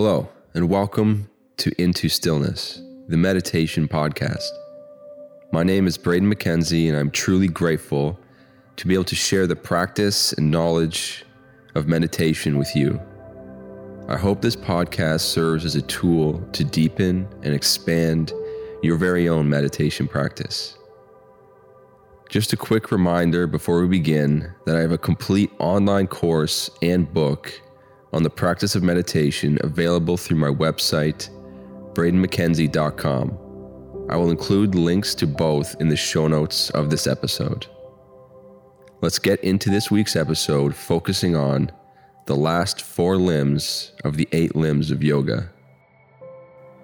Hello, and welcome to Into Stillness, the meditation podcast. My name is Braden McKenzie, and I'm truly grateful to be able to share the practice and knowledge of meditation with you. I hope this podcast serves as a tool to deepen and expand your very own meditation practice. Just a quick reminder before we begin that I have a complete online course and book on the practice of meditation available through my website, bradenmckenzie.com. I will include links to both in the show notes of this episode. Let's get into this week's episode focusing on the last four limbs of the eight limbs of yoga.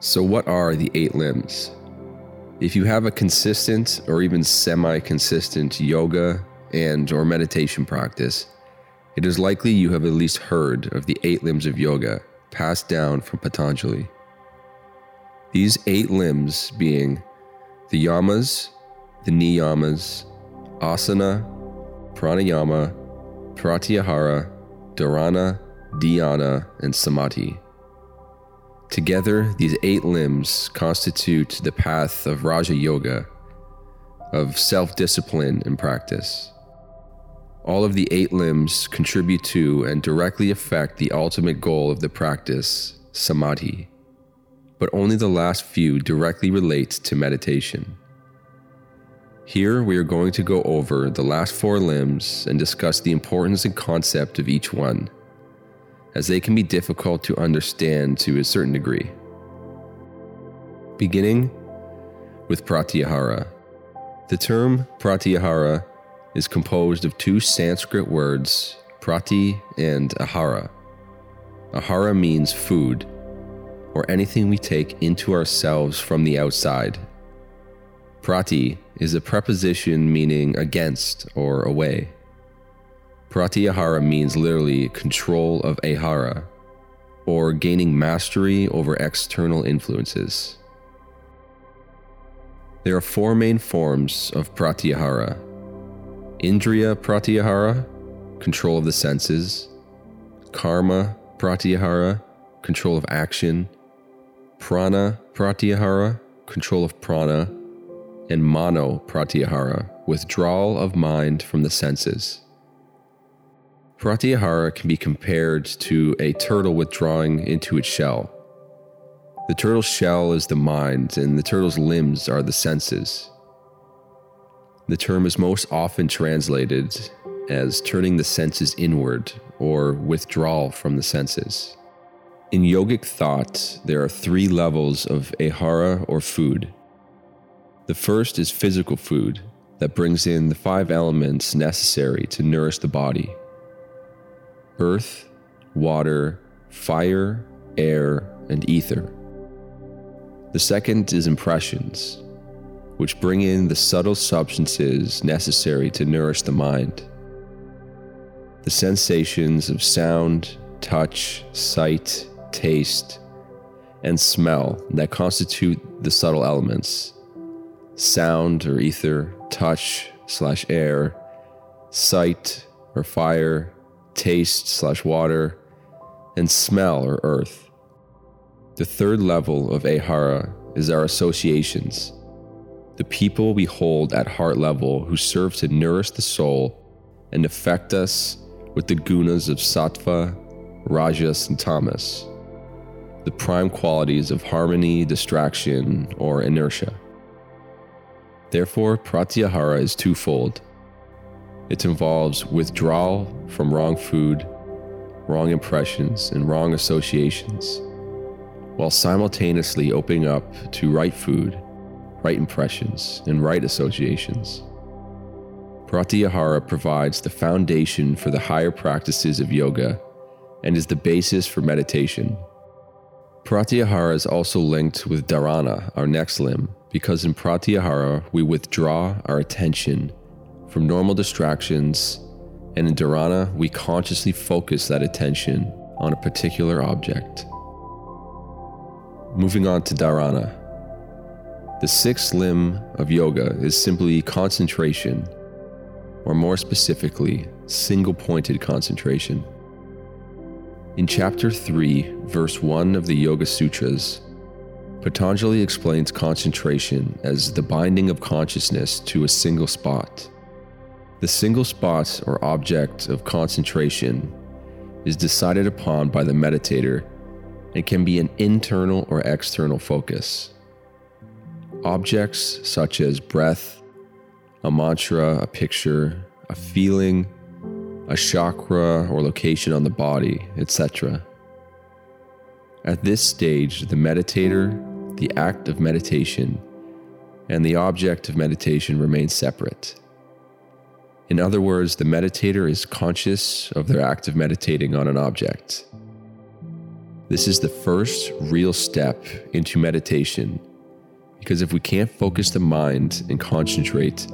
So, what are the eight limbs? If you have a consistent or even semi consistent yoga and or meditation practice, it is likely you have at least heard of the eight limbs of yoga passed down from Patanjali. These eight limbs being the yamas, the niyamas, asana, pranayama, pratyahara, dharana, dhyana, and samadhi. Together, these eight limbs constitute the path of Raja Yoga, of self discipline and practice. All of the eight limbs contribute to and directly affect the ultimate goal of the practice, samadhi, but only the last few directly relate to meditation. Here, we are going to go over the last four limbs and discuss the importance and concept of each one, as they can be difficult to understand to a certain degree. Beginning with pratyahara. The term pratyahara is composed of two Sanskrit words, prati and ahara. Ahara means food, or anything we take into ourselves from the outside. Prati is a preposition meaning against or away. Pratyahara means literally control of ahara, or gaining mastery over external influences. There are four main forms of pratyahara Indriya Pratyahara, control of the senses, Karma Pratyahara, control of action, Prana Pratyahara, control of prana, and Mano Pratyahara, withdrawal of mind from the senses. Pratyahara can be compared to a turtle withdrawing into its shell. The turtle's shell is the mind, and the turtle's limbs are the senses. The term is most often translated as turning the senses inward or withdrawal from the senses. In yogic thought, there are three levels of ahara or food. The first is physical food that brings in the five elements necessary to nourish the body earth, water, fire, air, and ether. The second is impressions, which bring in the subtle substances necessary to nourish the mind. The sensations of sound, touch, sight, taste, and smell that constitute the subtle elements sound or ether, touch slash air, sight or fire, taste slash water, and smell or earth. The third level of Ahara is our associations the people we hold at heart level who serve to nourish the soul and affect us with the gunas of sattva, rajas, and tamas, the prime qualities of harmony, distraction, or inertia. Therefore, pratyahara is twofold. It involves withdrawal from wrong food, wrong impressions, and wrong associations, while simultaneously opening up to right food right impressions, and right associations. Pratyahara provides the foundation for the higher practices of yoga and is the basis for meditation. Pratyahara is also linked with dharana, our next limb, because in Pratyahara we withdraw our attention from normal distractions, and in dharana we consciously focus that attention on a particular object. Moving on to dharana. The sixth limb of yoga is simply concentration, or more specifically, single pointed concentration. In chapter 3, verse 1 of the Yoga Sutras, Patanjali explains concentration as the binding of consciousness to a single spot. The single spot or object of concentration is decided upon by the meditator and can be an internal or external focus. Objects such as breath, a mantra, a picture, a feeling, a chakra or location on the body, etc. At this stage, the meditator, the act of meditation, and the object of meditation remain separate. In other words, the meditator is conscious of their act of meditating on an object. This is the first real step into meditation because if we can't focus the mind and concentrate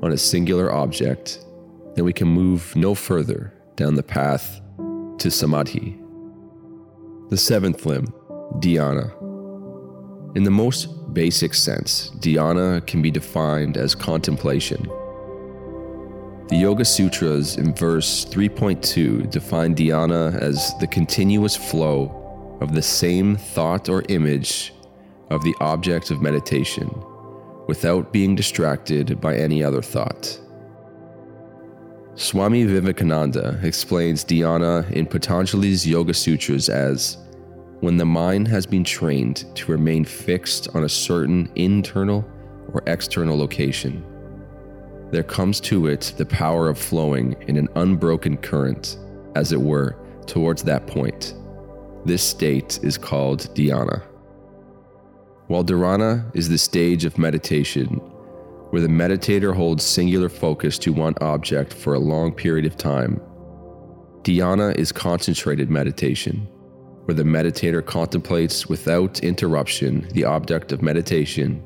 on a singular object, then we can move no further down the path to samadhi. The seventh limb, dhyana. In the most basic sense, dhyana can be defined as contemplation. The Yoga Sutras in verse 3.2 define dhyana as the continuous flow of the same thought or image of the object of meditation without being distracted by any other thought. Swami Vivekananda explains dhyana in Patanjali's Yoga Sutras as when the mind has been trained to remain fixed on a certain internal or external location. There comes to it the power of flowing in an unbroken current, as it were, towards that point. This state is called dhyana. While dharana is the stage of meditation where the meditator holds singular focus to one object for a long period of time. Dhyana is concentrated meditation, where the meditator contemplates without interruption the object of meditation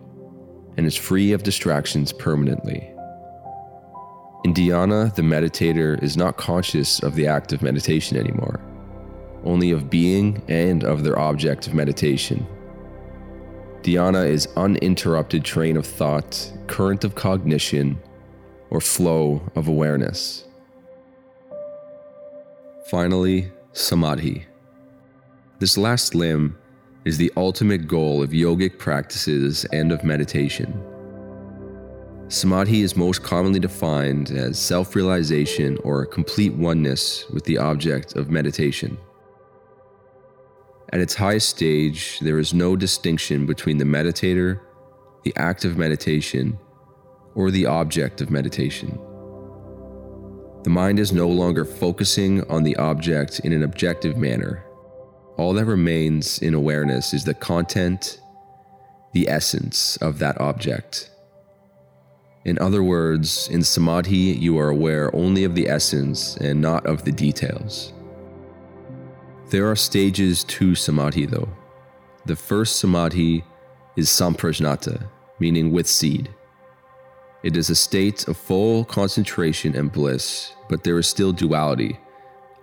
and is free of distractions permanently. In dhyana, the meditator is not conscious of the act of meditation anymore, only of being and of their object of meditation. Dhyana is uninterrupted train of thought, current of cognition, or flow of awareness. Finally, samadhi. This last limb is the ultimate goal of yogic practices and of meditation. Samadhi is most commonly defined as self realization or complete oneness with the object of meditation. At its highest stage, there is no distinction between the meditator, the act of meditation, or the object of meditation. The mind is no longer focusing on the object in an objective manner. All that remains in awareness is the content, the essence of that object. In other words, in samadhi, you are aware only of the essence and not of the details. There are stages to samadhi, though. The first samadhi is samprajnata, meaning with seed. It is a state of full concentration and bliss, but there is still duality,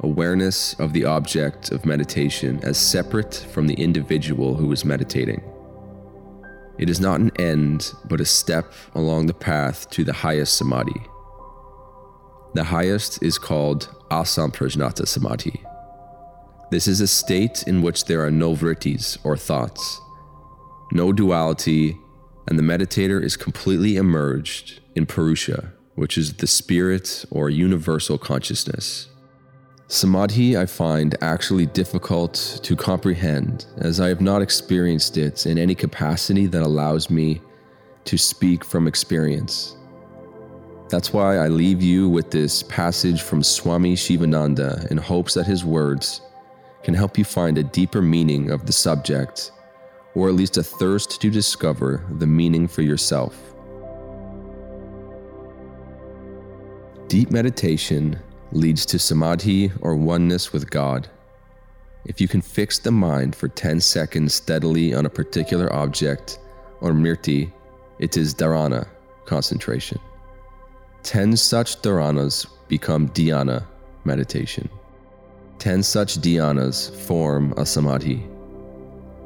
awareness of the object of meditation as separate from the individual who is meditating. It is not an end, but a step along the path to the highest samadhi. The highest is called asamprajnata samadhi. This is a state in which there are no vrittis or thoughts, no duality, and the meditator is completely immersed in Purusha, which is the spirit or universal consciousness. Samadhi, I find actually difficult to comprehend as I have not experienced it in any capacity that allows me to speak from experience. That's why I leave you with this passage from Swami Shivananda in hopes that his words can help you find a deeper meaning of the subject, or at least a thirst to discover the meaning for yourself. Deep meditation leads to samadhi or oneness with God. If you can fix the mind for 10 seconds steadily on a particular object or murti, it is dharana, concentration. 10 such dharanas become dhyana, meditation. Ten such dhyanas form a samadhi.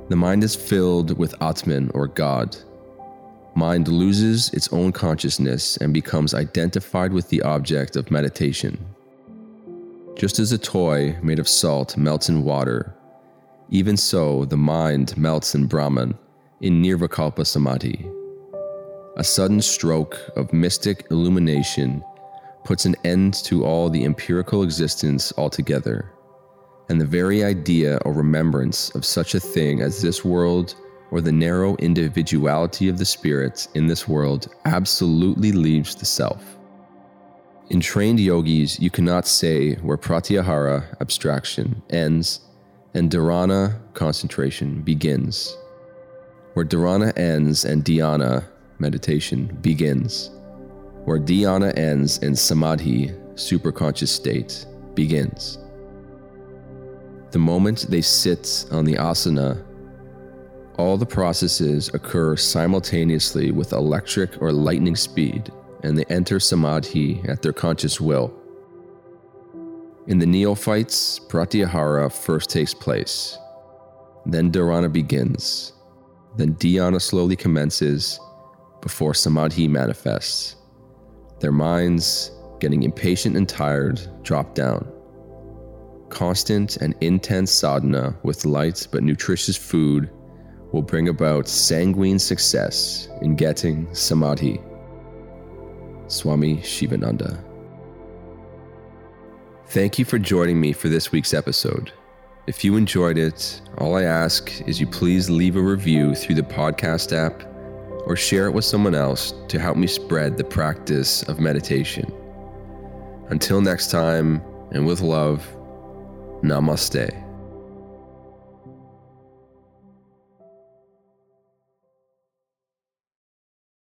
The mind is filled with Atman or God. Mind loses its own consciousness and becomes identified with the object of meditation. Just as a toy made of salt melts in water, even so the mind melts in Brahman in Nirvikalpa Samadhi. A sudden stroke of mystic illumination puts an end to all the empirical existence altogether, and the very idea or remembrance of such a thing as this world or the narrow individuality of the spirits in this world absolutely leaves the self. In trained yogis, you cannot say where pratyahara, abstraction, ends and dharana, concentration, begins. Where dharana ends and dhyana, meditation, begins. Where dhyana ends and samadhi, superconscious state, begins. The moment they sit on the asana all the processes occur simultaneously with electric or lightning speed, and they enter samadhi at their conscious will. In the neophytes, pratyahara first takes place. Then dharana begins. Then dhyana slowly commences before samadhi manifests. Their minds, getting impatient and tired, drop down. Constant and intense sadhana with light but nutritious food will bring about sanguine success in getting samadhi. Swami Shivananda. Thank you for joining me for this week's episode. If you enjoyed it, all I ask is you please leave a review through the podcast app or share it with someone else to help me spread the practice of meditation. Until next time, and with love, namaste.